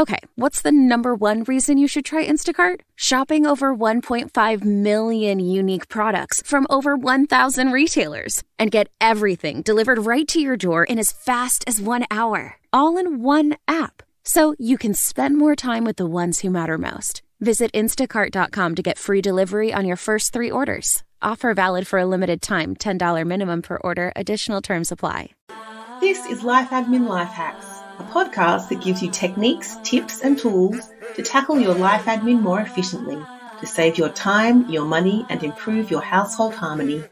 Okay, what's the number one reason you should try Instacart? Shopping over 1.5 million unique products from over 1,000 retailers and get everything delivered right to your door in as fast as one hour, all in one app. So you can spend more time with the ones who matter most. Visit instacart.com to get free delivery on your first three orders. Offer valid for a limited time $10 minimum per order, additional terms apply. This is Life Admin Life Hacks, a podcast that gives you techniques, tips, and tools to tackle your life admin more efficiently, to save your time, your money, and improve your household harmony.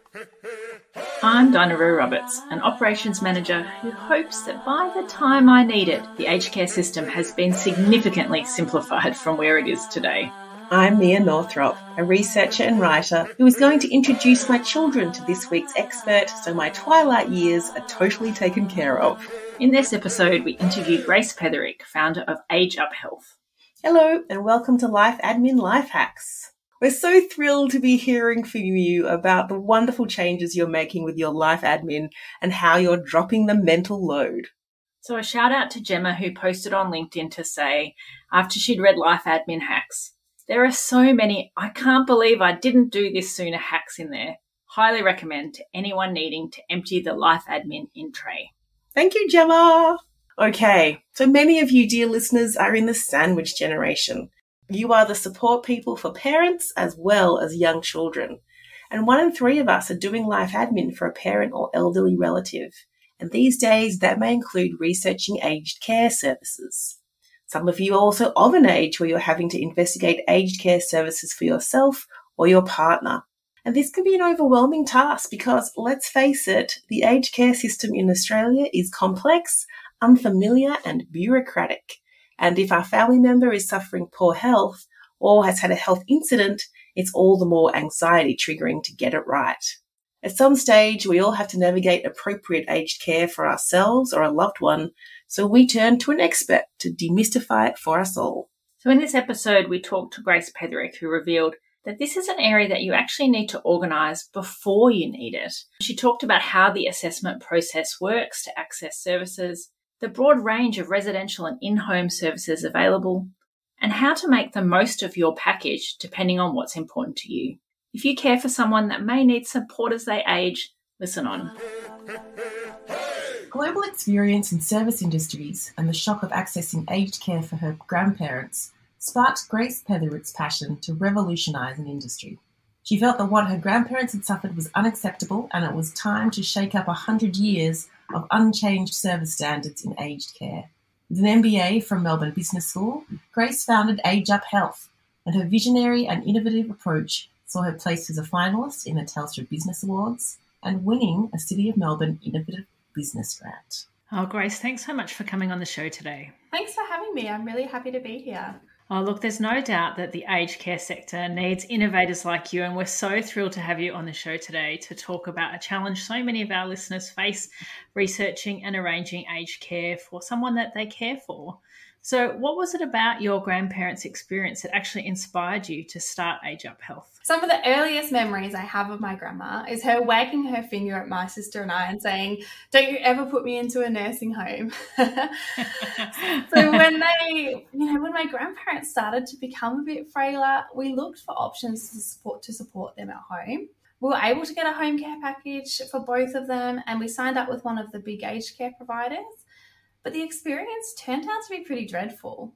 I'm Dinah Rowe Roberts, an operations manager who hopes that by the time I need it, the aged care system has been significantly simplified from where it is today. I'm Mia Northrop, a researcher and writer who is going to introduce my children to this week's expert so my twilight years are totally taken care of. In this episode, we interviewed Grace Petherick, founder of Age Up Health. Hello, and welcome to Life Admin Life Hacks. We're so thrilled to be hearing from you about the wonderful changes you're making with your life admin and how you're dropping the mental load. So, a shout out to Gemma, who posted on LinkedIn to say, after she'd read Life Admin Hacks, there are so many, I can't believe I didn't do this sooner hacks in there. Highly recommend to anyone needing to empty the life admin in tray. Thank you, Gemma. Okay, so many of you, dear listeners, are in the sandwich generation. You are the support people for parents as well as young children. And one in three of us are doing life admin for a parent or elderly relative. And these days, that may include researching aged care services. Some of you are also of an age where you're having to investigate aged care services for yourself or your partner. And this can be an overwhelming task because, let's face it, the aged care system in Australia is complex, unfamiliar, and bureaucratic. And if our family member is suffering poor health or has had a health incident, it's all the more anxiety triggering to get it right. At some stage, we all have to navigate appropriate aged care for ourselves or a loved one, so we turn to an expert to demystify it for us all. So, in this episode, we talked to Grace Petherick, who revealed that this is an area that you actually need to organise before you need it. She talked about how the assessment process works to access services, the broad range of residential and in home services available, and how to make the most of your package depending on what's important to you. If you care for someone that may need support as they age, listen on. Global experience in service industries and the shock of accessing aged care for her grandparents sparked Grace Petherick's passion to revolutionise an industry. She felt that what her grandparents had suffered was unacceptable and it was time to shake up a hundred years of unchanged service standards in aged care. With an MBA from Melbourne Business School, Grace founded Age Up Health, and her visionary and innovative approach saw her placed as a finalist in the Telstra Business Awards and winning a City of Melbourne Innovative Business Grant. Oh, Grace, thanks so much for coming on the show today. Thanks for having me. I'm really happy to be here. Oh, look, there's no doubt that the aged care sector needs innovators like you, and we're so thrilled to have you on the show today to talk about a challenge so many of our listeners face researching and arranging aged care for someone that they care for. So, what was it about your grandparents' experience that actually inspired you to start Age Up Health? Some of the earliest memories I have of my grandma is her wagging her finger at my sister and I and saying, Don't you ever put me into a nursing home. so, when they, you know, when my grandparents started to become a bit frailer, we looked for options to support to support them at home we were able to get a home care package for both of them and we signed up with one of the big aged care providers but the experience turned out to be pretty dreadful.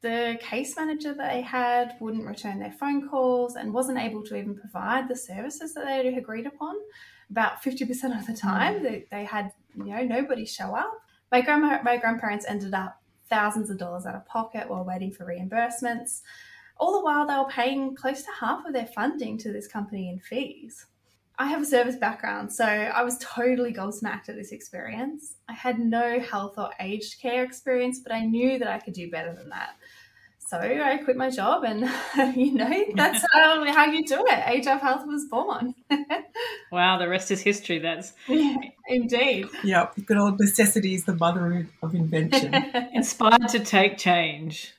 The case manager that they had wouldn't return their phone calls and wasn't able to even provide the services that they had agreed upon. About 50% of the hmm. time, they, they had you know nobody show up. My grandma, my grandparents ended up thousands of dollars out of pocket while waiting for reimbursements. All the while, they were paying close to half of their funding to this company in fees. I have a service background, so I was totally gobsmacked at this experience. I had no health or aged care experience, but I knew that I could do better than that. So I quit my job, and you know that's how, how you do it. Age Up Health was born. wow, the rest is history. That's yeah, indeed. Yep, good old necessity is the mother of invention. Inspired to take change.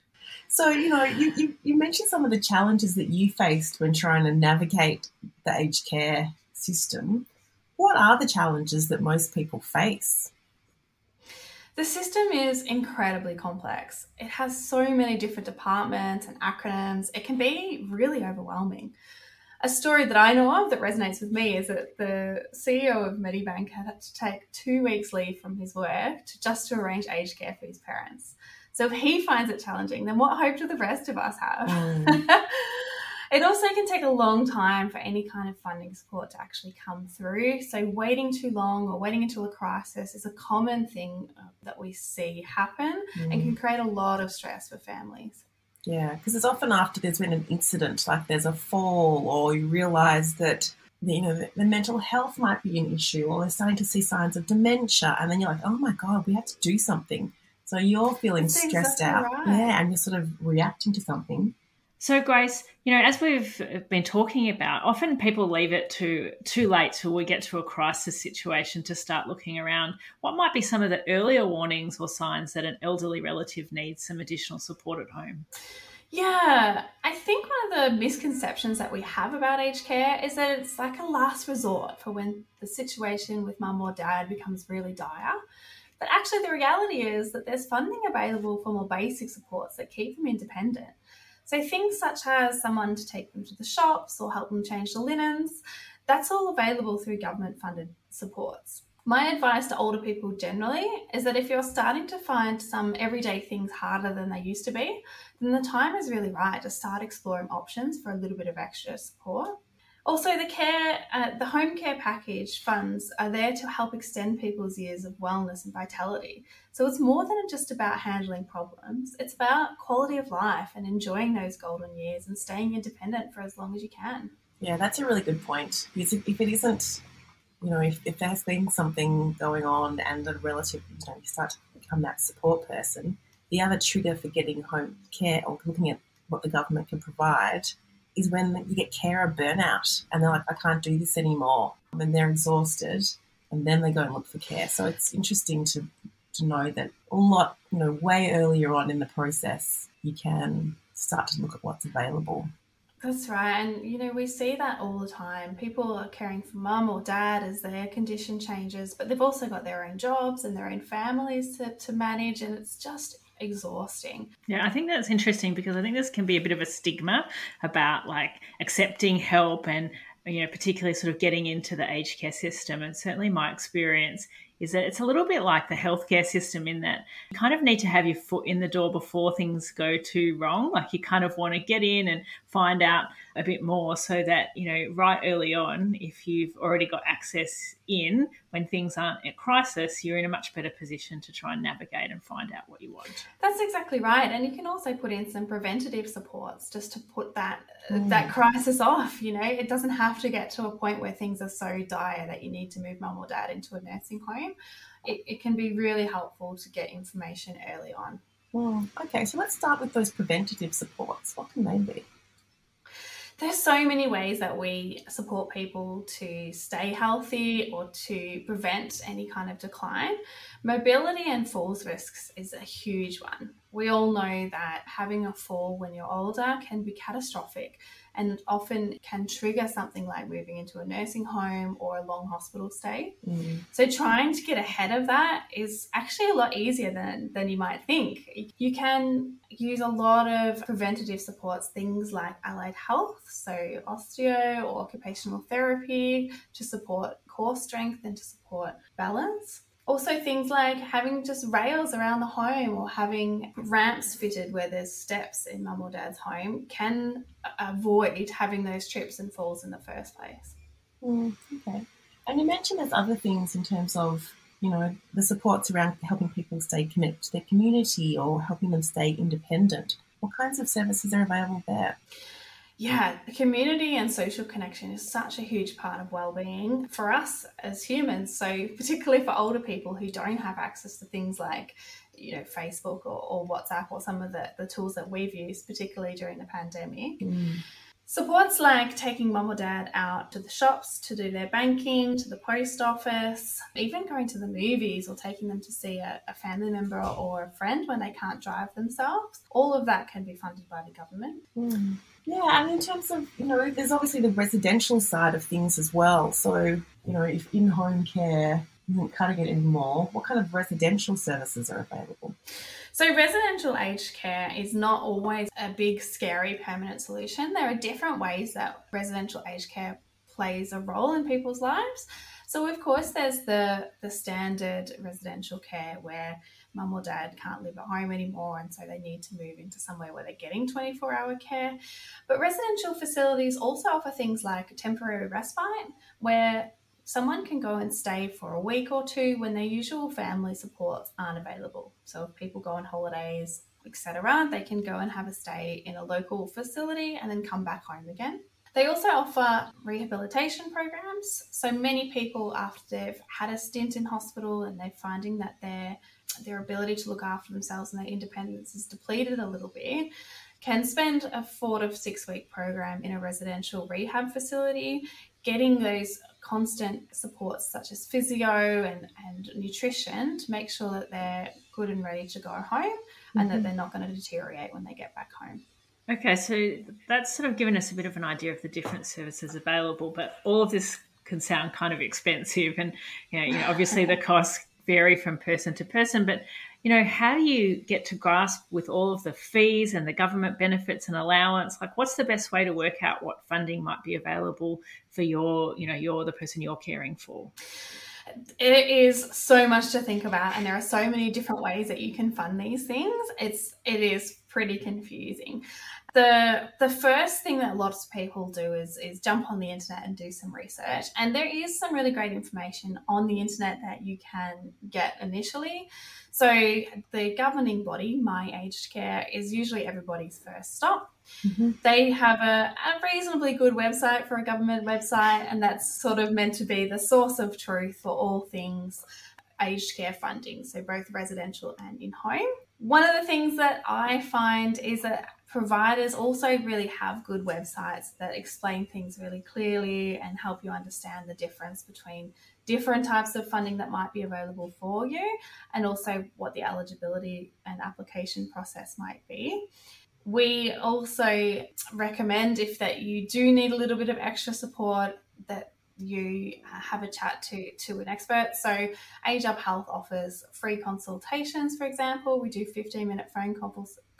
So, you know, you, you, you, mentioned some of the challenges that you faced when trying to navigate the aged care system, what are the challenges that most people face? The system is incredibly complex. It has so many different departments and acronyms, it can be really overwhelming. A story that I know of that resonates with me is that the CEO of Medibank had to take two weeks leave from his work to just to arrange aged care for his parents. So if he finds it challenging, then what hope do the rest of us have? Mm. It also can take a long time for any kind of funding support to actually come through. So, waiting too long or waiting until a crisis is a common thing uh, that we see happen mm. and can create a lot of stress for families. Yeah, because it's often after there's been an incident, like there's a fall, or you realise that you know the, the, mental health might be an issue, or they're starting to see signs of dementia, and then you're like, oh my god, we have to do something. So you're feeling That's stressed exactly out, right. yeah, and you're sort of reacting to something. So, Grace, you know, as we've been talking about, often people leave it to too late till we get to a crisis situation to start looking around. What might be some of the earlier warnings or signs that an elderly relative needs some additional support at home? Yeah, I think one of the misconceptions that we have about aged care is that it's like a last resort for when the situation with mum or dad becomes really dire. But actually, the reality is that there's funding available for more basic supports that keep them independent. So things such as someone to take them to the shops or help them change the linens, that's all available through government funded supports. My advice to older people generally is that if you're starting to find some everyday things harder than they used to be, then the time is really right to start exploring options for a little bit of extra support. Also, the care, uh, the home care package funds are there to help extend people's years of wellness and vitality. So it's more than just about handling problems. It's about quality of life and enjoying those golden years and staying independent for as long as you can. Yeah, that's a really good point. Because if it isn't, you know, if, if there's been something going on and a relative, you know, you start to become that support person, the other trigger for getting home care or looking at what the government can provide is when you get carer burnout and they're like, I can't do this anymore. And they're exhausted and then they go and look for care. So it's interesting to, to know that a lot, you know, way earlier on in the process, you can start to look at what's available. That's right. And, you know, we see that all the time. People are caring for mum or dad as their condition changes, but they've also got their own jobs and their own families to, to manage. And it's just exhausting. Yeah, I think that's interesting because I think this can be a bit of a stigma about like accepting help and you know particularly sort of getting into the aged care system and certainly my experience is that it's a little bit like the healthcare system in that you kind of need to have your foot in the door before things go too wrong. Like you kind of want to get in and find out a bit more so that, you know, right early on, if you've already got access in when things aren't at crisis, you're in a much better position to try and navigate and find out what you want. That's exactly right. And you can also put in some preventative supports just to put that mm. that crisis off. You know, it doesn't have to get to a point where things are so dire that you need to move mum or dad into a nursing home. It, it can be really helpful to get information early on. Mm. Okay, so let's start with those preventative supports. What can they be? There's so many ways that we support people to stay healthy or to prevent any kind of decline. Mobility and falls risks is a huge one. We all know that having a fall when you're older can be catastrophic and often can trigger something like moving into a nursing home or a long hospital stay. Mm. So, trying to get ahead of that is actually a lot easier than, than you might think. You can use a lot of preventative supports, things like allied health, so osteo or occupational therapy to support core strength and to support balance also things like having just rails around the home or having ramps fitted where there's steps in mum or dad's home can avoid having those trips and falls in the first place. Mm, okay. And you mentioned there's other things in terms of, you know, the supports around helping people stay connected to their community or helping them stay independent. What kinds of services are available there? Yeah, community and social connection is such a huge part of well-being for us as humans. So particularly for older people who don't have access to things like you know Facebook or, or WhatsApp or some of the, the tools that we've used, particularly during the pandemic. Mm. Supports like taking mum or dad out to the shops to do their banking, to the post office, even going to the movies or taking them to see a, a, family member or a friend when they can't drive themselves. All of that can be funded by the government. Mm. Yeah, and in terms of, you know, there's obviously the residential side of things as well. So, you know, if in home care isn't cutting it anymore, what kind of residential services are available? So, residential aged care is not always a big, scary, permanent solution. There are different ways that residential aged care plays a role in people's lives. So, of course, there's the, the standard residential care where mum or dad can't live at home anymore and so they need to move into somewhere where they're getting 24 hour care. But residential facilities also offer things like temporary respite where someone can go and stay for a week or two when their usual family supports aren't available. So if people go on holidays, etc., they can go and have a stay in a local facility and then come back home again. They also offer rehabilitation programs. So many people, after they've had a stint in hospital and they're finding that their their ability to look after themselves and their independence is depleted a little bit, can spend a four to six week program in a residential rehab facility, getting those constant supports such as physio and, and nutrition to make sure that they're good and ready to go home mm-hmm. and that mm-hmm. they're not going to deteriorate when they get back home. Okay, so that's sort of given us a bit of an idea of the different services available, but all of this can sound kind of expensive, and you know, you know obviously the costs vary from person to person. But you know, how do you get to grasp with all of the fees and the government benefits and allowance? Like, what's the best way to work out what funding might be available for your, you know, you're the person you're caring for? It is so much to think about, and there are so many different ways that you can fund these things. It's it is pretty confusing the the first thing that lots of people do is is jump on the internet and do some research. And there is some really great information on the internet that you can get initially. So the governing body my aged care is usually everybody's first stop. Mm-hmm. they have a, a reasonably good website for a government website and that's sort of meant to be the source of truth for all things aged care funding so both residential and in home one of the things that I find is that providers also really have good websites that explain things really clearly and help you understand the difference between different types of funding that might be available for you and also what the eligibility and application process might be. We also recommend if that you do need a little bit of extra support that you have a chat to to an expert. So Age Up Health offers free consultations, for example. We do 15 minute phone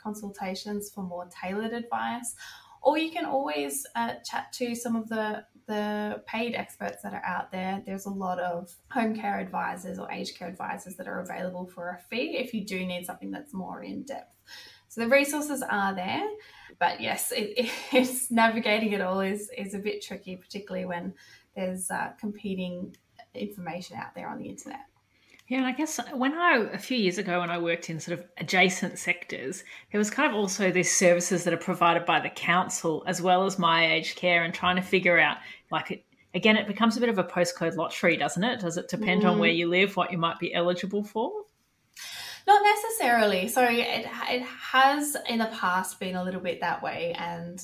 consultations for more tailored advice. Or you can always uh, chat to some of the the paid experts that are out there. There's a lot of home care advisors or aged care advisors that are available for a fee if you do need something that's more in depth. So the resources are there, but yes, it, it's navigating it all is is a bit tricky, particularly when there's uh, competing information out there on the internet. Yeah, and I guess when I a few years ago when I worked in sort of adjacent sectors, there was kind of also these services that are provided by the council as well as my aged care, and trying to figure out like it, again, it becomes a bit of a postcode lottery, doesn't it? Does it depend mm. on where you live, what you might be eligible for? Not necessarily. So it, it has in the past been a little bit that way, and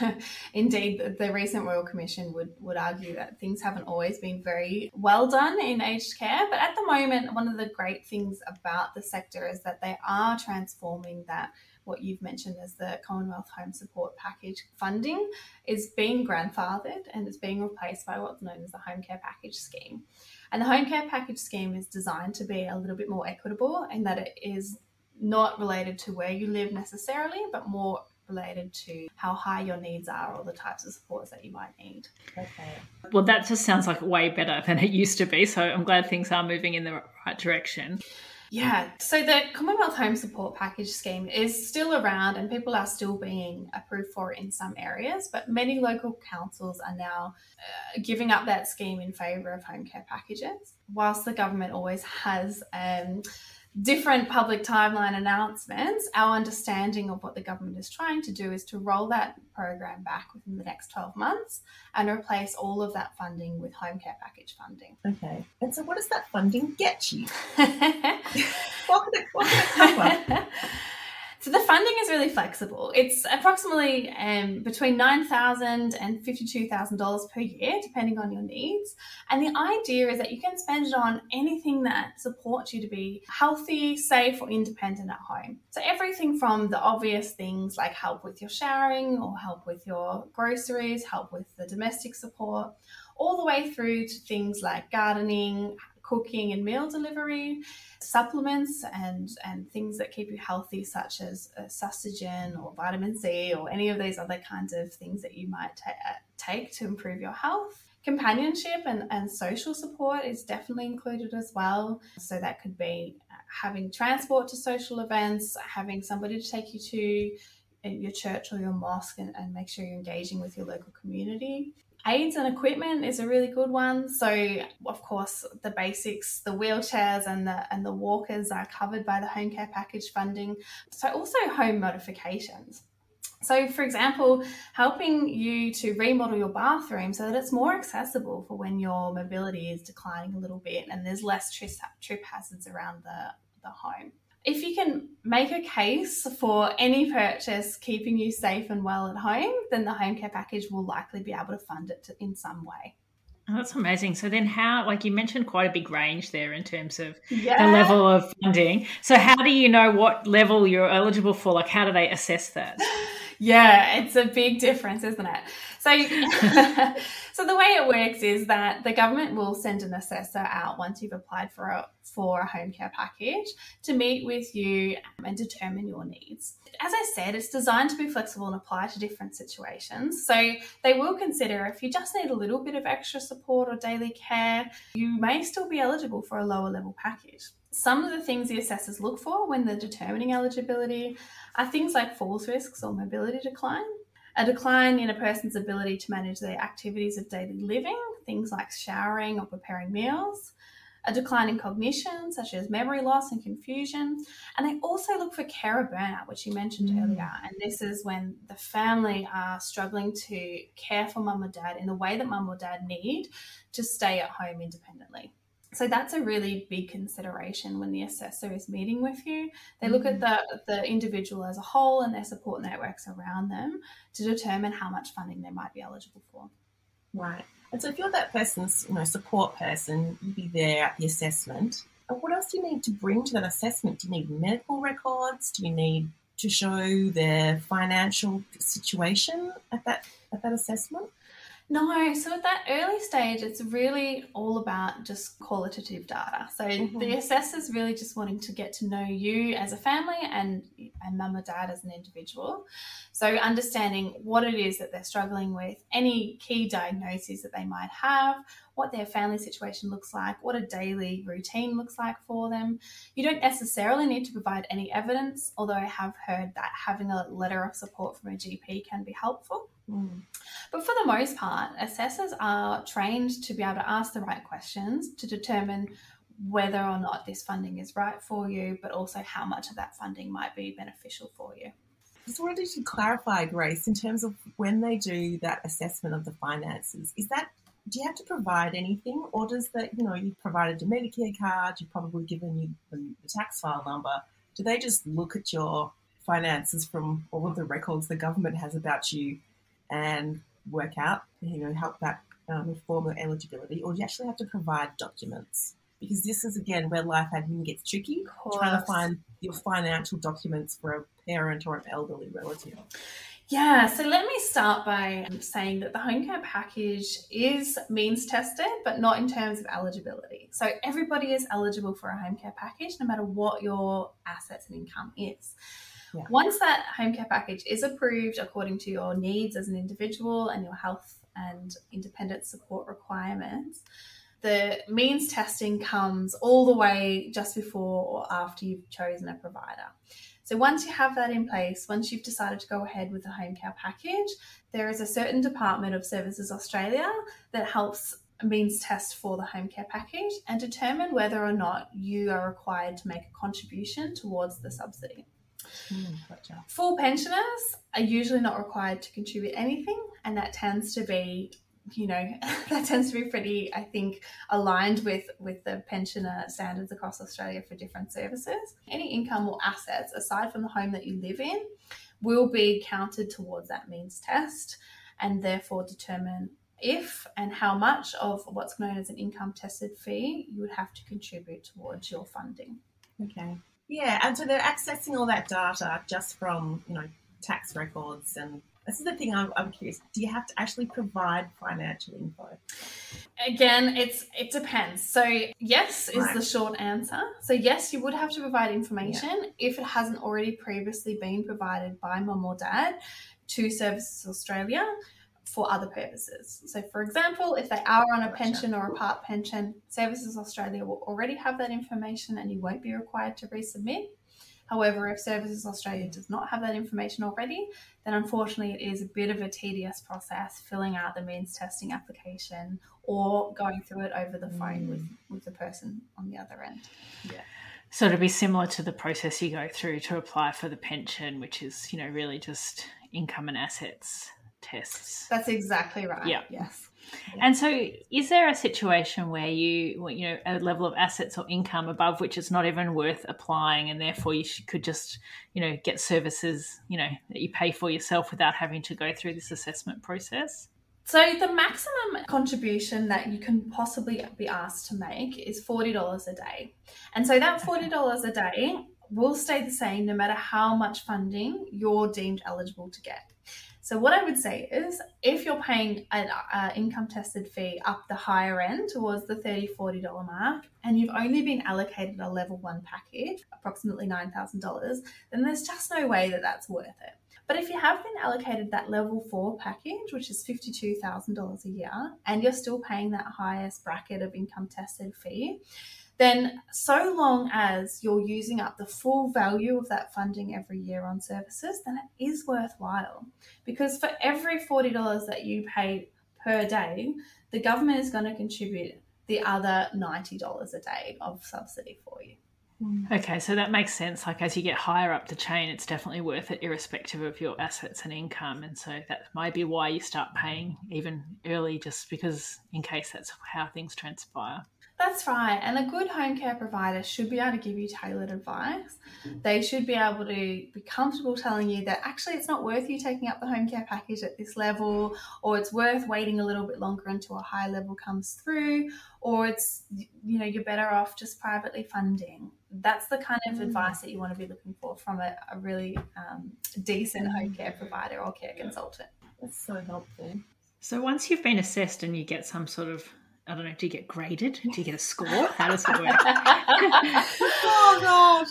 indeed, the recent Royal Commission would would argue that things haven't always been very well done in aged care. But at the moment, one of the great things about the sector is that they are transforming that what you've mentioned as the Commonwealth Home Support Package funding is being grandfathered and it's being replaced by what's known as the Home Care Package Scheme. And the home care package scheme is designed to be a little bit more equitable in that it is not related to where you live necessarily, but more related to how high your needs are or the types of supports that you might need. Okay. Well, that just sounds like way better than it used to be. So I'm glad things are moving in the right direction. Yeah, so the Commonwealth Home Support Package scheme is still around and people are still being approved for it in some areas, but many local councils are now uh, giving up that scheme in favour of home care packages. Whilst the government always has um, different public timeline announcements, our understanding of what the government is trying to do is to roll that program back within the next 12 months and replace all of that funding with home care package funding. Okay. And so, what does that funding get you? what, can it, what can it cover? So the funding is really flexible. It's approximately um, between $9,000 and $52,000 per year, depending on your needs. And the idea is that you can spend it on anything that supports you to be healthy, safe, or independent at home. So everything from the obvious things like help with your showering or help with your groceries, help with the domestic support, all the way through to things like gardening, cooking and meal delivery, supplements and, and things that keep you healthy, such as uh, sustagen or vitamin C or any of these other kinds of things that you might ta- uh, take to improve your health. Companionship and, and social support is definitely included as well. So that could be uh, having transport to social events, having somebody to take you to uh, your church or your mosque and, and make sure you're engaging with your local community. Aids and equipment is a really good one. So, of course, the basics, the wheelchairs and the and the walkers are covered by the home care package funding. So, also home modifications. So, for example, helping you to remodel your bathroom so that it's more accessible for when your mobility is declining a little bit and there's less trip hazards around the, the home. If you can make a case for any purchase keeping you safe and well at home, then the home care package will likely be able to fund it to, in some way. Oh, that's amazing. So then how like you mentioned quite a big range there in terms of yeah. the level of funding. So how do you know what level you're eligible for? Like how do they assess that? Yeah, it's a big difference, isn't it? So, so the way it works is that the government will send an assessor out once you've applied for a for a home care package to meet with you and determine your needs. As I said, it's designed to be flexible and apply to different situations. So they will consider if you just need a little bit of extra support or daily care, you may still be eligible for a lower level package. Some of the things the assessors look for when they're determining eligibility are things like falls risks or mobility decline, a decline in a person's ability to manage their activities of daily living, things like showering or preparing meals, a decline in cognition, such as memory loss and confusion. And they also look for carer burnout, which you mentioned mm. earlier. And this is when the family are struggling to care for mum or dad in the way that mum or dad need to stay at home independently. So that's a really big consideration when the assessor is meeting with you. They look at mm-hmm. the, the individual as a whole and their support networks around them to determine how much funding they might be eligible for. Right. And so if you're that person's you know, support person, you'd be there at the assessment. And what else do you need to bring to that assessment? Do you need medical records? Do you need to show their financial situation at that at that assessment? No, so at that early stage, it's really all about just qualitative data. So mm-hmm. the assessor's really just wanting to get to know you as a family and and mum or dad as an individual. So understanding what it is that they're struggling with, any key diagnoses that they might have, what their family situation looks like, what a daily routine looks like for them. You don't necessarily need to provide any evidence, although I have heard that having a letter of support from a GP can be helpful. Mm. But for the most part, assessors are trained to be able to ask the right questions to determine whether or not this funding is right for you, but also how much of that funding might be beneficial for you. Just wanted to clarify, Grace, in terms of when they do that assessment of the finances, is that do you have to provide anything, or does that you know you provided your Medicare card, you've probably given you the, the tax file number? Do they just look at your finances from all of the records the government has about you and work out, you know, help that um, form of eligibility, or you actually have to provide documents? Because this is again where life admin gets tricky, trying to find your financial documents for a parent or an elderly relative. Yeah, so let me start by saying that the home care package is means tested, but not in terms of eligibility. So everybody is eligible for a home care package, no matter what your assets and income is. Yeah. Once that home care package is approved according to your needs as an individual and your health and independent support requirements, the means testing comes all the way just before or after you've chosen a provider. So once you have that in place, once you've decided to go ahead with the home care package, there is a certain department of Services Australia that helps means test for the home care package and determine whether or not you are required to make a contribution towards the subsidy. Mm, gotcha. Full pensioners are usually not required to contribute anything, and that tends to be, you know, that tends to be pretty, I think, aligned with with the pensioner standards across Australia for different services. Any income or assets aside from the home that you live in will be counted towards that means test, and therefore determine if and how much of what's known as an income tested fee you would have to contribute towards your funding. Okay. Yeah, and so they're accessing all that data just from, you know, tax records and this is the thing I'm, I'm, curious. Do you have to actually provide financial info? Again, it's it depends. So yes is right. the short answer. So yes, you would have to provide information yeah. if it hasn't already previously been provided by mum or dad to Services Australia for other purposes. So, for example, if they are on a pension or a part pension, Services Australia will already have that information and you won't be required to resubmit. However, if Services Australia does not have that information already, then unfortunately it is a bit of a tedious process filling out the means testing application or going through it over the phone mm. with, with the person on the other end. Yeah. So it'll be similar to the process you go through to apply for the pension, which is, you know, really just income and assets tests. That's exactly right. Yeah. Yes. And so, is there a situation where you, you know, a level of assets or income above which it's not even worth applying, and therefore you could just, you know, get services, you know, that you pay for yourself without having to go through this assessment process? So the maximum contribution that you can possibly be asked to make is forty dollars a day, and so that forty dollars a day will stay the same no matter how much funding you're deemed eligible to get. So what I would say is if you're paying an uh, income tested fee up the higher end towards the $30, $40 mark, and you've only been allocated a level one package, approximately $9,000, then there's just no way that that's worth it. But if you have been allocated that level four package, which is $52,000 a year, and you're still paying that highest bracket of income tested fee, then so long as you're using up the full value of that funding every year on services, then it is worthwhile. Because for every $40 that you pay per day, the government is going to contribute the other $90 a day of subsidy for you. Hmm. Okay, so that makes sense. Like as you get higher up the chain, it's definitely worth it, irrespective of your assets and income. And so that might be why you start paying even early, just because in case that's how things transpire. That's right. And a good home care provider should be able to give you tailored advice. They should be able to be comfortable telling you that actually it's not worth you taking up the home care package at this level, or it's worth waiting a little bit longer until a high level comes through, or it's, you know, you're better off just privately funding. That's the kind of mm. advice that you want to be looking for from a, a really um, decent home care provider or care consultant. That's so helpful. So once you've been assessed and you get some sort of I don't know, do you get graded? Do you get a score? How does it work? oh gosh.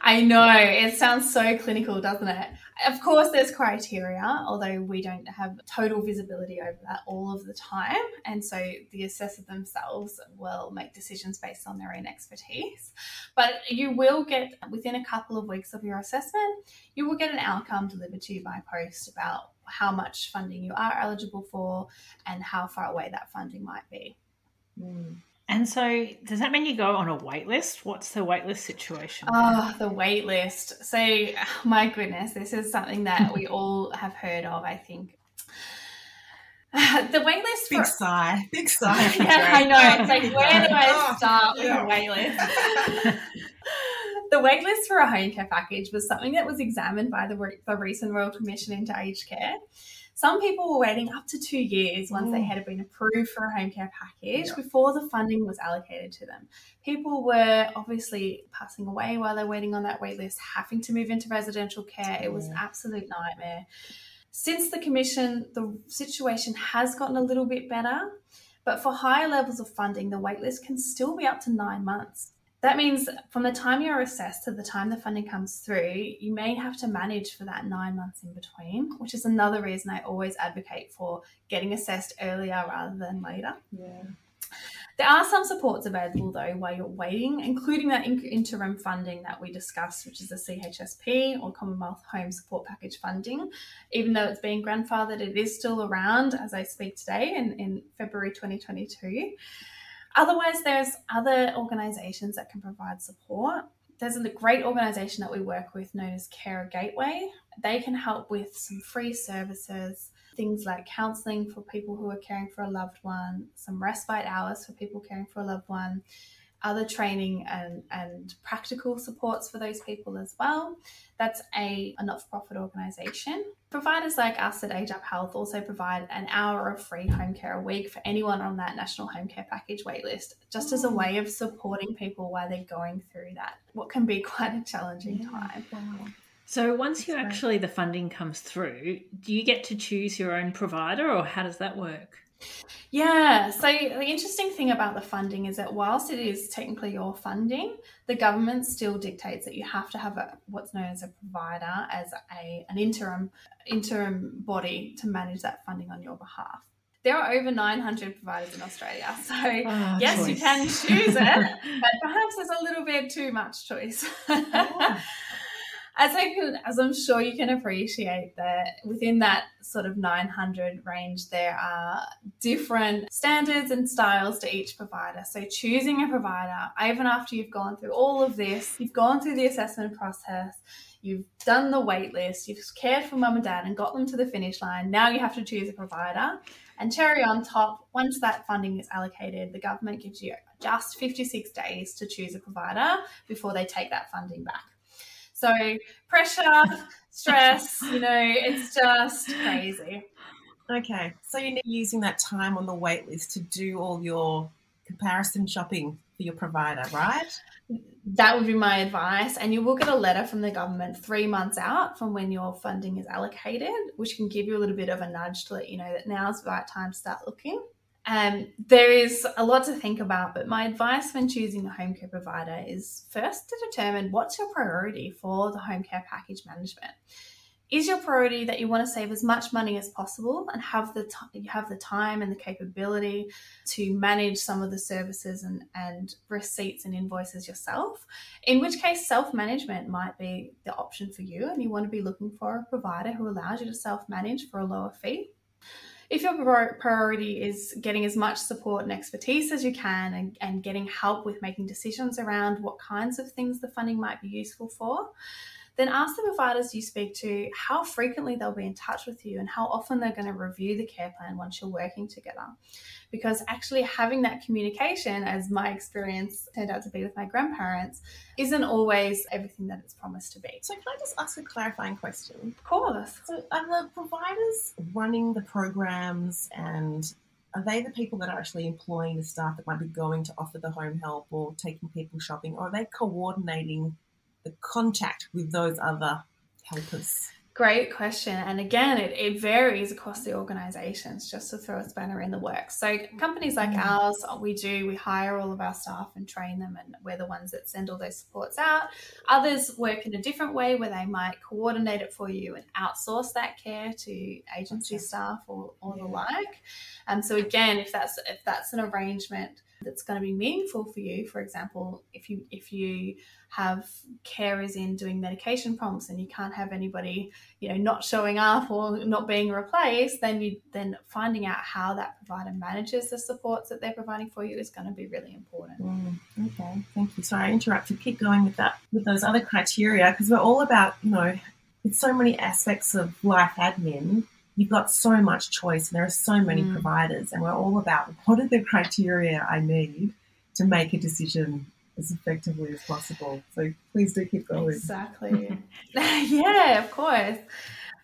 I know it sounds so clinical, doesn't it? Of course, there's criteria, although we don't have total visibility over that all of the time. And so the assessor themselves will make decisions based on their own expertise. But you will get, within a couple of weeks of your assessment, you will get an outcome delivered to you by post about how much funding you are eligible for and how far away that funding might be. Mm. And so, does that mean you go on a wait list? What's the wait list situation? Oh, the wait list. So, my goodness, this is something that we all have heard of, I think. the wait list. Big sigh. Big sigh. yeah, I know. It's like, where do I start with a wait list? the wait list for a home care package was something that was examined by the, the recent Royal Commission into Aged Care. Some people were waiting up to two years once they mm. had been approved for a home care package yeah. before the funding was allocated to them. People were obviously passing away while they're waiting on that wait list, having to move into residential care. It was an absolute nightmare. Since the commission, the situation has gotten a little bit better, but for higher levels of funding, the waitlist can still be up to nine months. That means from the time you're assessed to the time the funding comes through, you may have to manage for that nine months in between, which is another reason I always advocate for getting assessed earlier rather than later. Yeah. There are some supports available though while you're waiting, including that interim funding that we discussed, which is the CHSP or Commonwealth Home Support Package funding. Even though it's being grandfathered, it is still around as I speak today in, in February 2022. Otherwise, there's other organisations that can provide support. There's a great organisation that we work with known as Carer Gateway. They can help with some free services, things like counselling for people who are caring for a loved one, some respite hours for people caring for a loved one, other training and, and practical supports for those people as well. That's a, a not for profit organisation. Providers like us at Age Up Health also provide an hour of free home care a week for anyone on that National Home Care Package waitlist, just as a mm. way of supporting people while they're going through that, what can be quite a challenging time. So once you actually the funding comes through, do you get to choose your own provider or how does that work? Yeah, so the interesting thing about the funding is that whilst it is technically your funding, the government still dictates that you have to have a, what's known as a provider as a an interim interim body to manage that funding on your behalf. There are over 900 providers in Australia, so oh, yes, choice. you can choose it, but perhaps there's a little bit too much choice. Oh as I can, as I'm sure you can appreciate that within that sort of 900 range, there are different standards and styles to each provider. So choosing a provider, even after you've gone through all of this, you've gone through the assessment process, you've done the wait list, you've cared for mum and dad and got them to the finish line. Now you have to choose a provider. And cherry on top, once that funding is allocated, the government gives you just 56 days to choose a provider before they take that funding back. So pressure, stress, you know, it's just crazy. Okay. So you're using that time on the wait list to do all your comparison shopping for your provider, right? That would be my advice. And you will get a letter from the government three months out from when your funding is allocated, which can give you a little bit of a nudge to let you know that now's the right time to start looking. Um, there is a lot to think about, but my advice when choosing a home care provider is first to determine what's your priority for the home care package management. Is your priority that you want to save as much money as possible and have the t- you have the time and the capability to manage some of the services and, and receipts and invoices yourself? In which case, self management might be the option for you, and you want to be looking for a provider who allows you to self manage for a lower fee if your priority is getting as much support and expertise as you can and, and getting help with making decisions around what kinds of things the funding might be useful for, then ask the providers you speak to how frequently they'll be in touch with you and how often they're going to review the care plan once you're working together. Because actually having that communication, as my experience turned out to be with my grandparents, isn't always everything that it's promised to be. So, can I just ask a clarifying question? Of course. So, are the providers running the programs and are they the people that are actually employing the staff that might be going to offer the home help or taking people shopping, or are they coordinating the contact with those other helpers? Great question. And again, it, it varies across the organizations, just to throw a spanner in the works. So, companies like mm. ours, we do, we hire all of our staff and train them, and we're the ones that send all those supports out. Others work in a different way where they might coordinate it for you and outsource that care to agency okay. staff or, or yeah. the like. And so, again, if that's if that's an arrangement that's going to be meaningful for you, for example, if you if you have carers in doing medication prompts and you can't have anybody you know not showing up or not being replaced then you then finding out how that provider manages the supports that they're providing for you is going to be really important. Mm, okay thank you. Sorry i interrupted. Keep going with that with those other criteria because we're all about you know it's so many aspects of life admin you've got so much choice and there are so many mm. providers and we're all about what are the criteria i need to make a decision as effectively as possible. So please do keep going. Exactly. yeah, of course.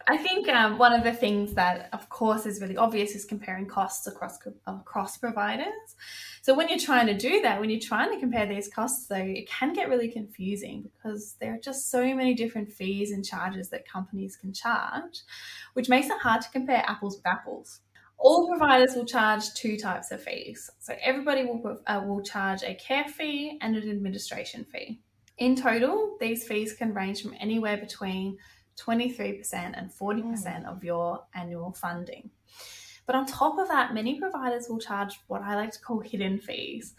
I think um, one of the things that, of course, is really obvious is comparing costs across across providers. So when you're trying to do that, when you're trying to compare these costs, though, it can get really confusing because there are just so many different fees and charges that companies can charge, which makes it hard to compare apples with apples all providers will charge two types of fees. So everybody will, uh, will charge a care fee and an administration fee. In total, these fees can range from anywhere between 23% and 40% mm. of your annual funding. But on top of that, many providers will charge what I like to call hidden fees.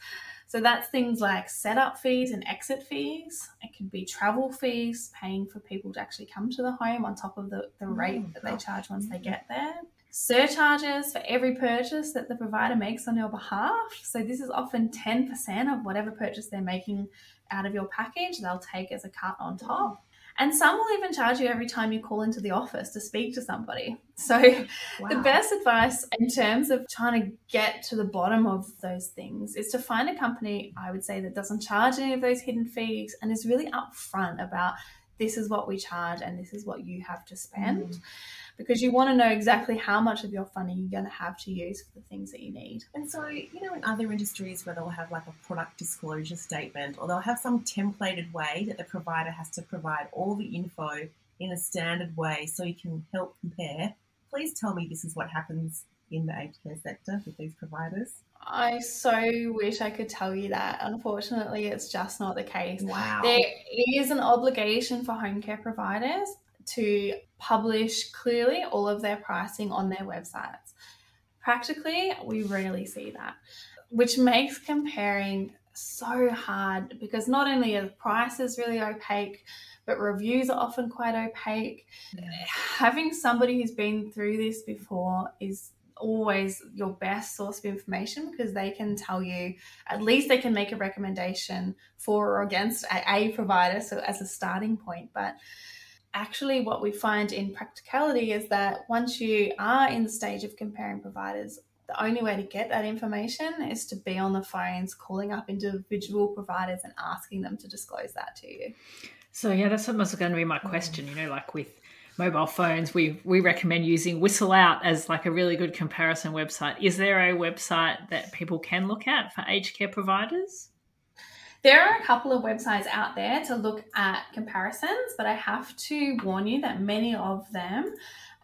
So that's things like setup fees and exit fees. It can be travel fees, paying for people to actually come to the home on top of the, the mm, rate oh, that they charge once they mm. get there surcharges for every purchase that the provider makes on your behalf. So this is often 10% of whatever purchase they're making out of your package, they'll take as a cut on top. And some will even charge you every time you call into the office to speak to somebody. So, wow. the best advice in terms of trying to get to the bottom of those things is to find a company, I would say, that doesn't charge any of those hidden fees and is really upfront about this is what we charge and this is what you have to spend. Mm because you want to know exactly how much of your funding you're going to have to use for the things that you need. And so, you know, in other industries where they'll have like a product disclosure statement or they'll have some templated way that the provider has to provide all the info in a standard way so you can help compare. Please tell me this is what happens in the aged care sector with these providers. I so wish I could tell you that. Unfortunately, it's just not the case. Wow. There is an obligation for home care providers to publish clearly all of their pricing on their websites. Practically, we rarely see that, which makes comparing so hard because not only are the prices really opaque, but reviews are often quite opaque. Having somebody who's been through this before is always your best source of information because they can tell you at least they can make a recommendation for or against a, a provider so as a starting point but actually what we find in practicality is that once you are in the stage of comparing providers the only way to get that information is to be on the phones calling up individual providers and asking them to disclose that to you so yeah that's almost going to be my question you know like with mobile phones, we we recommend using WhistleOut as like a really good comparison website. Is there a website that people can look at for aged care providers? There are a couple of websites out there to look at comparisons, but I have to warn you that many of them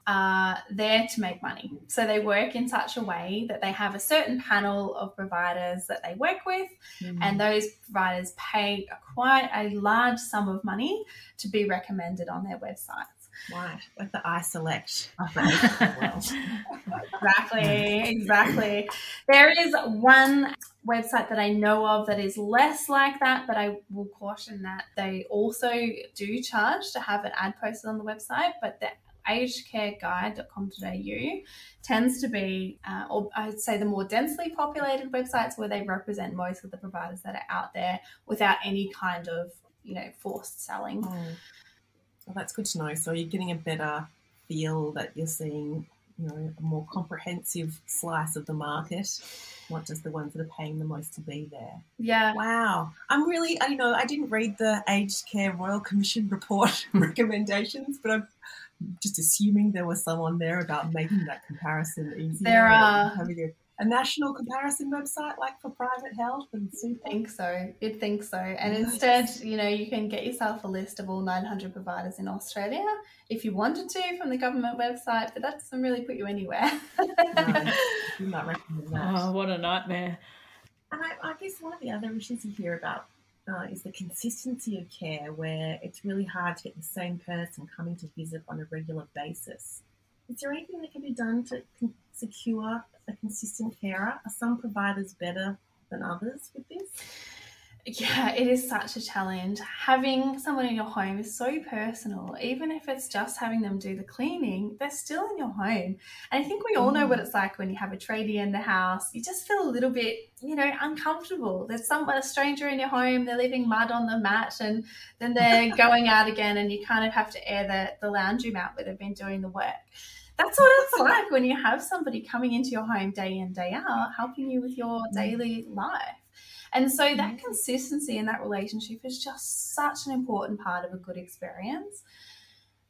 are there to make money. So they work in such a way that they have a certain panel of providers that they work with, mm. and those providers pay quite a large sum of money to be recommended on their websites. Right, like the iSelect. exactly, exactly. There is one website that I know of that is less like that, but I will caution that they also do charge to have an ad posted on the website, but the agedcareguide.com.au tends to be, uh, or I'd say the more densely populated websites where they represent most of the providers that are out there without any kind of, you know, forced selling. Mm. Well, that's good to know. So you're getting a better feel that you're seeing, you know, a more comprehensive slice of the market, not just the ones that are paying the most to be there. Yeah. Wow. I'm really, I know, I didn't read the Aged Care Royal Commission report recommendations, but I'm just assuming there was someone there about making that comparison easier. There are. Having a a national comparison website like for private health and super? I think so. You'd think so. And nice. instead, you know, you can get yourself a list of all 900 providers in Australia if you wanted to from the government website, but that doesn't really put you anywhere. no, do not recommend that. Oh, what a nightmare. And I, I guess one of the other issues you hear about uh, is the consistency of care, where it's really hard to get the same person coming to visit on a regular basis. Is there anything that can be done to secure a consistent carer? Are some providers better than others with this? Yeah, it is such a challenge. Having someone in your home is so personal. Even if it's just having them do the cleaning, they're still in your home. And I think we all know what it's like when you have a tradie in the house. You just feel a little bit, you know, uncomfortable. There's someone, a stranger in your home, they're leaving mud on the mat, and then they're going out again, and you kind of have to air the, the lounge room out where they've been doing the work. That's what it's like when you have somebody coming into your home day in, day out, helping you with your mm. daily life. And so that mm. consistency in that relationship is just such an important part of a good experience.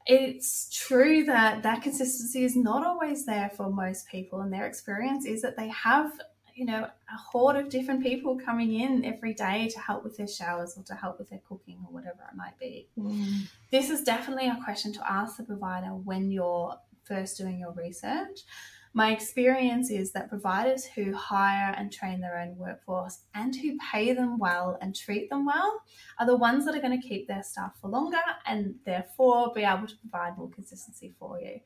It's true that that consistency is not always there for most people, and their experience is that they have, you know, a horde of different people coming in every day to help with their showers or to help with their cooking or whatever it might be. Mm. This is definitely a question to ask the provider when you're first doing your research. My experience is that providers who hire and train their own workforce and who pay them well and treat them well are the ones that are going to keep their staff for longer and therefore be able to provide more consistency for you.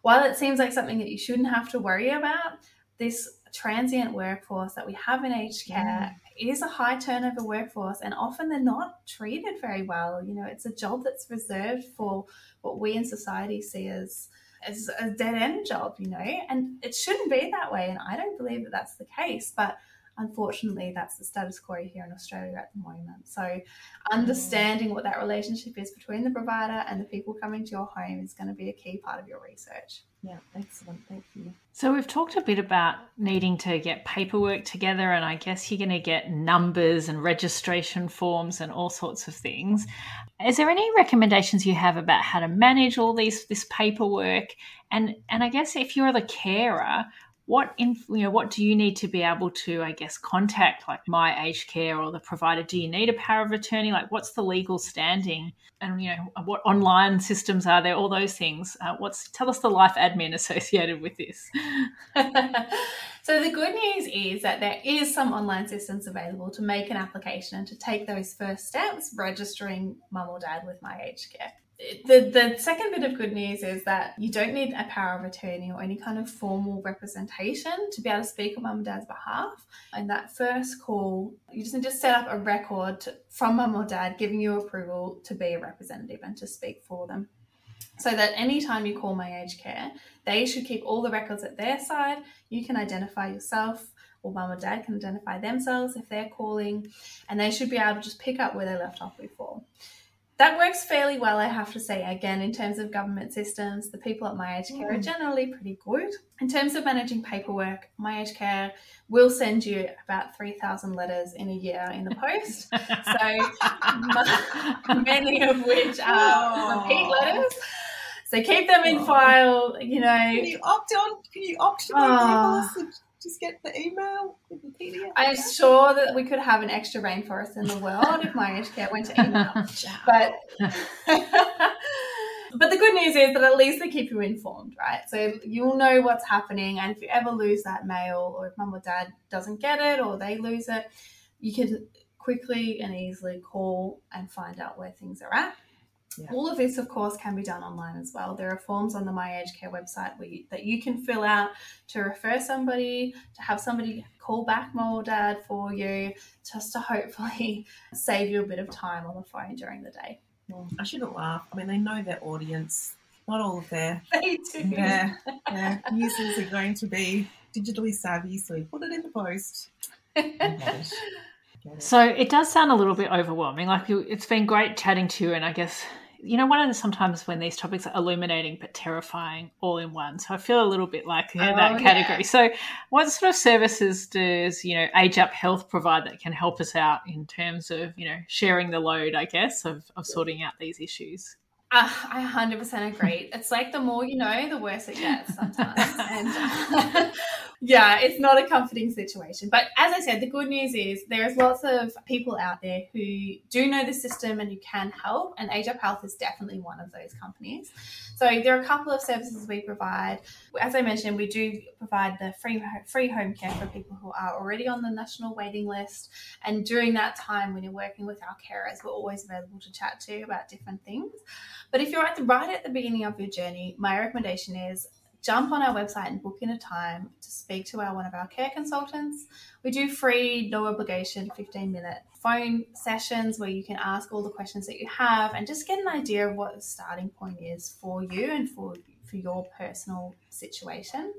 While it seems like something that you shouldn't have to worry about, this transient workforce that we have in aged mm. care yeah. is a high turnover workforce and often they're not treated very well. You know, it's a job that's reserved for what we in society see as as a dead end job, you know, and it shouldn't be that way. And I don't believe that that's the case, but unfortunately, that's the status quo here in Australia at the moment. So, mm. understanding what that relationship is between the provider and the people coming to your home is going to be a key part of your research. Yeah, excellent. Thank you. So, we've talked a bit about needing to get paperwork together, and I guess you're going to get numbers and registration forms and all sorts of things. Is there any recommendations you have about how to manage all these this paperwork? And and I guess if you're the carer, what in, you know what do you need to be able to i guess contact like my aged care or the provider? Do you need a power of attorney? Like what's the legal standing? And you know what online systems are there? All those things. Uh, what's tell us the life admin associated with this. So the good news is that there is some online systems available to make an application and to take those first steps registering mum or dad with my aged care the, the second bit of good news is that you don't need a power of attorney or any kind of formal representation to be able to speak on mum and dad's behalf. In that first call, you just need to set up a record to, from mum or dad giving you approval to be a representative and to speak for them. So that anytime you call My Aged Care, they should keep all the records at their side. You can identify yourself, or mum or dad can identify themselves if they're calling, and they should be able to just pick up where they left off before that works fairly well, I have to say. Again, in terms of government systems, the people at My Aged Care mm. are generally pretty good. In terms of managing paperwork, My Aged Care will send you about 3,000 letters in a year in the post. so many of which are repeat letters. So keep them in oh. file, you know. Can you opt on? Can you opt on oh just get the email with the PDF. I'm sure that we could have an extra rainforest in the world if my care went to email. but but the good news is that at least they keep you informed, right? So you'll know what's happening, and if you ever lose that mail, or if mum or dad doesn't get it, or they lose it, you can quickly and easily call and find out where things are at. Yeah. All of this, of course, can be done online as well. There are forms on the My Aged Care website you, that you can fill out to refer somebody, to have somebody call back mom or dad for you, just to hopefully save you a bit of time on the phone during the day. I shouldn't laugh. I mean, they know their audience. Not all of their, they do. their, their users are going to be digitally savvy, so we put it in the post. So it does sound a little bit overwhelming. Like it's been great chatting to you, and I guess you know, one of the sometimes when these topics are illuminating but terrifying all in one. So I feel a little bit like yeah, oh, that category. Yeah. So, what sort of services does you know Age Up Health provide that can help us out in terms of you know sharing the load, I guess, of, of sorting out these issues? Uh, I 100% agree. It's like the more you know, the worse it gets sometimes. and uh, yeah, it's not a comforting situation. But as I said, the good news is there's lots of people out there who do know the system and who can help. And Age Up Health is definitely one of those companies. So there are a couple of services we provide. As I mentioned, we do provide the free free home care for people who are already on the national waiting list. And during that time, when you're working with our carers, we're always available to chat to about different things. But if you're at the right at the beginning of your journey, my recommendation is jump on our website and book in a time to speak to our one of our care consultants. We do free, no obligation, 15 minute phone sessions where you can ask all the questions that you have and just get an idea of what the starting point is for you and for for your personal situation.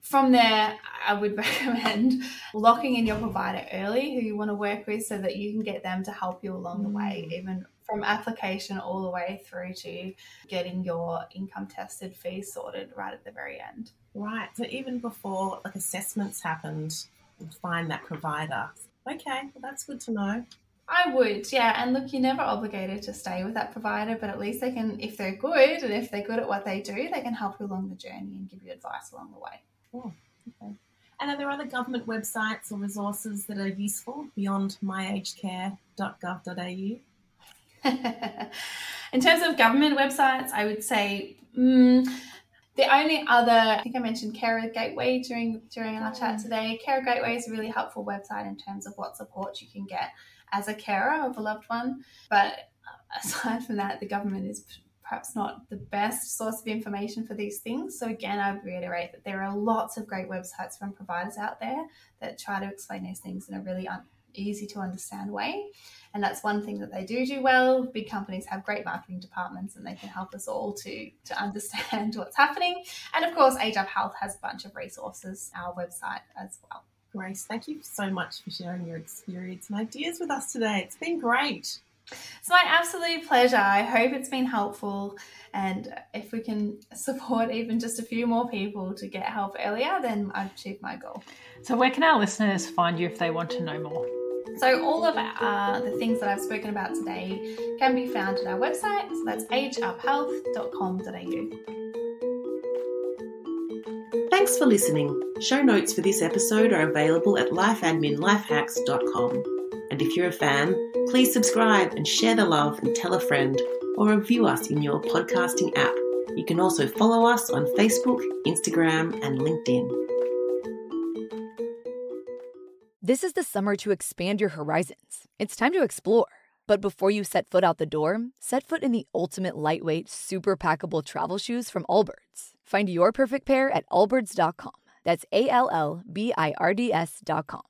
From there, I would recommend locking in your provider early who you want to work with so that you can get them to help you along the way, mm. even from application all the way through to getting your income tested fees sorted right at the very end. Right. So even before like assessments happened, find that provider. Okay, well, that's good to know. I would, yeah. And look, you're never obligated to stay with that provider, but at least they can, if they're good and if they're good at what they do, they can help you along the journey and give you advice along the way. Oh, okay. And are there other government websites or resources that are useful beyond myagedcare.gov.au? in terms of government websites, I would say mm, the only other, I think I mentioned Carer Gateway during during our chat mm. today. Carer Gateway is a really helpful website in terms of what support you can get as a carer of a loved one. But aside from that, the government is perhaps not the best source of information for these things. So again, I reiterate that there are lots of great websites from providers out there that try to explain these things in a really un- easy to understand way. And that's one thing that they do do well. Big companies have great marketing departments and they can help us all to, to understand what's happening. And of course, Age Up Health has a bunch of resources, our website as well. Grace, thank you so much for sharing your experience and ideas with us today. It's been great. It's my absolute pleasure. I hope it's been helpful. And if we can support even just a few more people to get help earlier, then I've achieved my goal. So, where can our listeners find you if they want to know more? So all of the things that I've spoken about today can be found at our website. So that's ageuphealth.com.au. Thanks for listening. Show notes for this episode are available at lifeadminlifehacks.com. And if you're a fan, please subscribe and share the love and tell a friend or review us in your podcasting app. You can also follow us on Facebook, Instagram, and LinkedIn. This is the summer to expand your horizons. It's time to explore. But before you set foot out the door, set foot in the ultimate lightweight, super packable travel shoes from Allbirds. Find your perfect pair at allbirds.com. That's A L L B I R D S.com.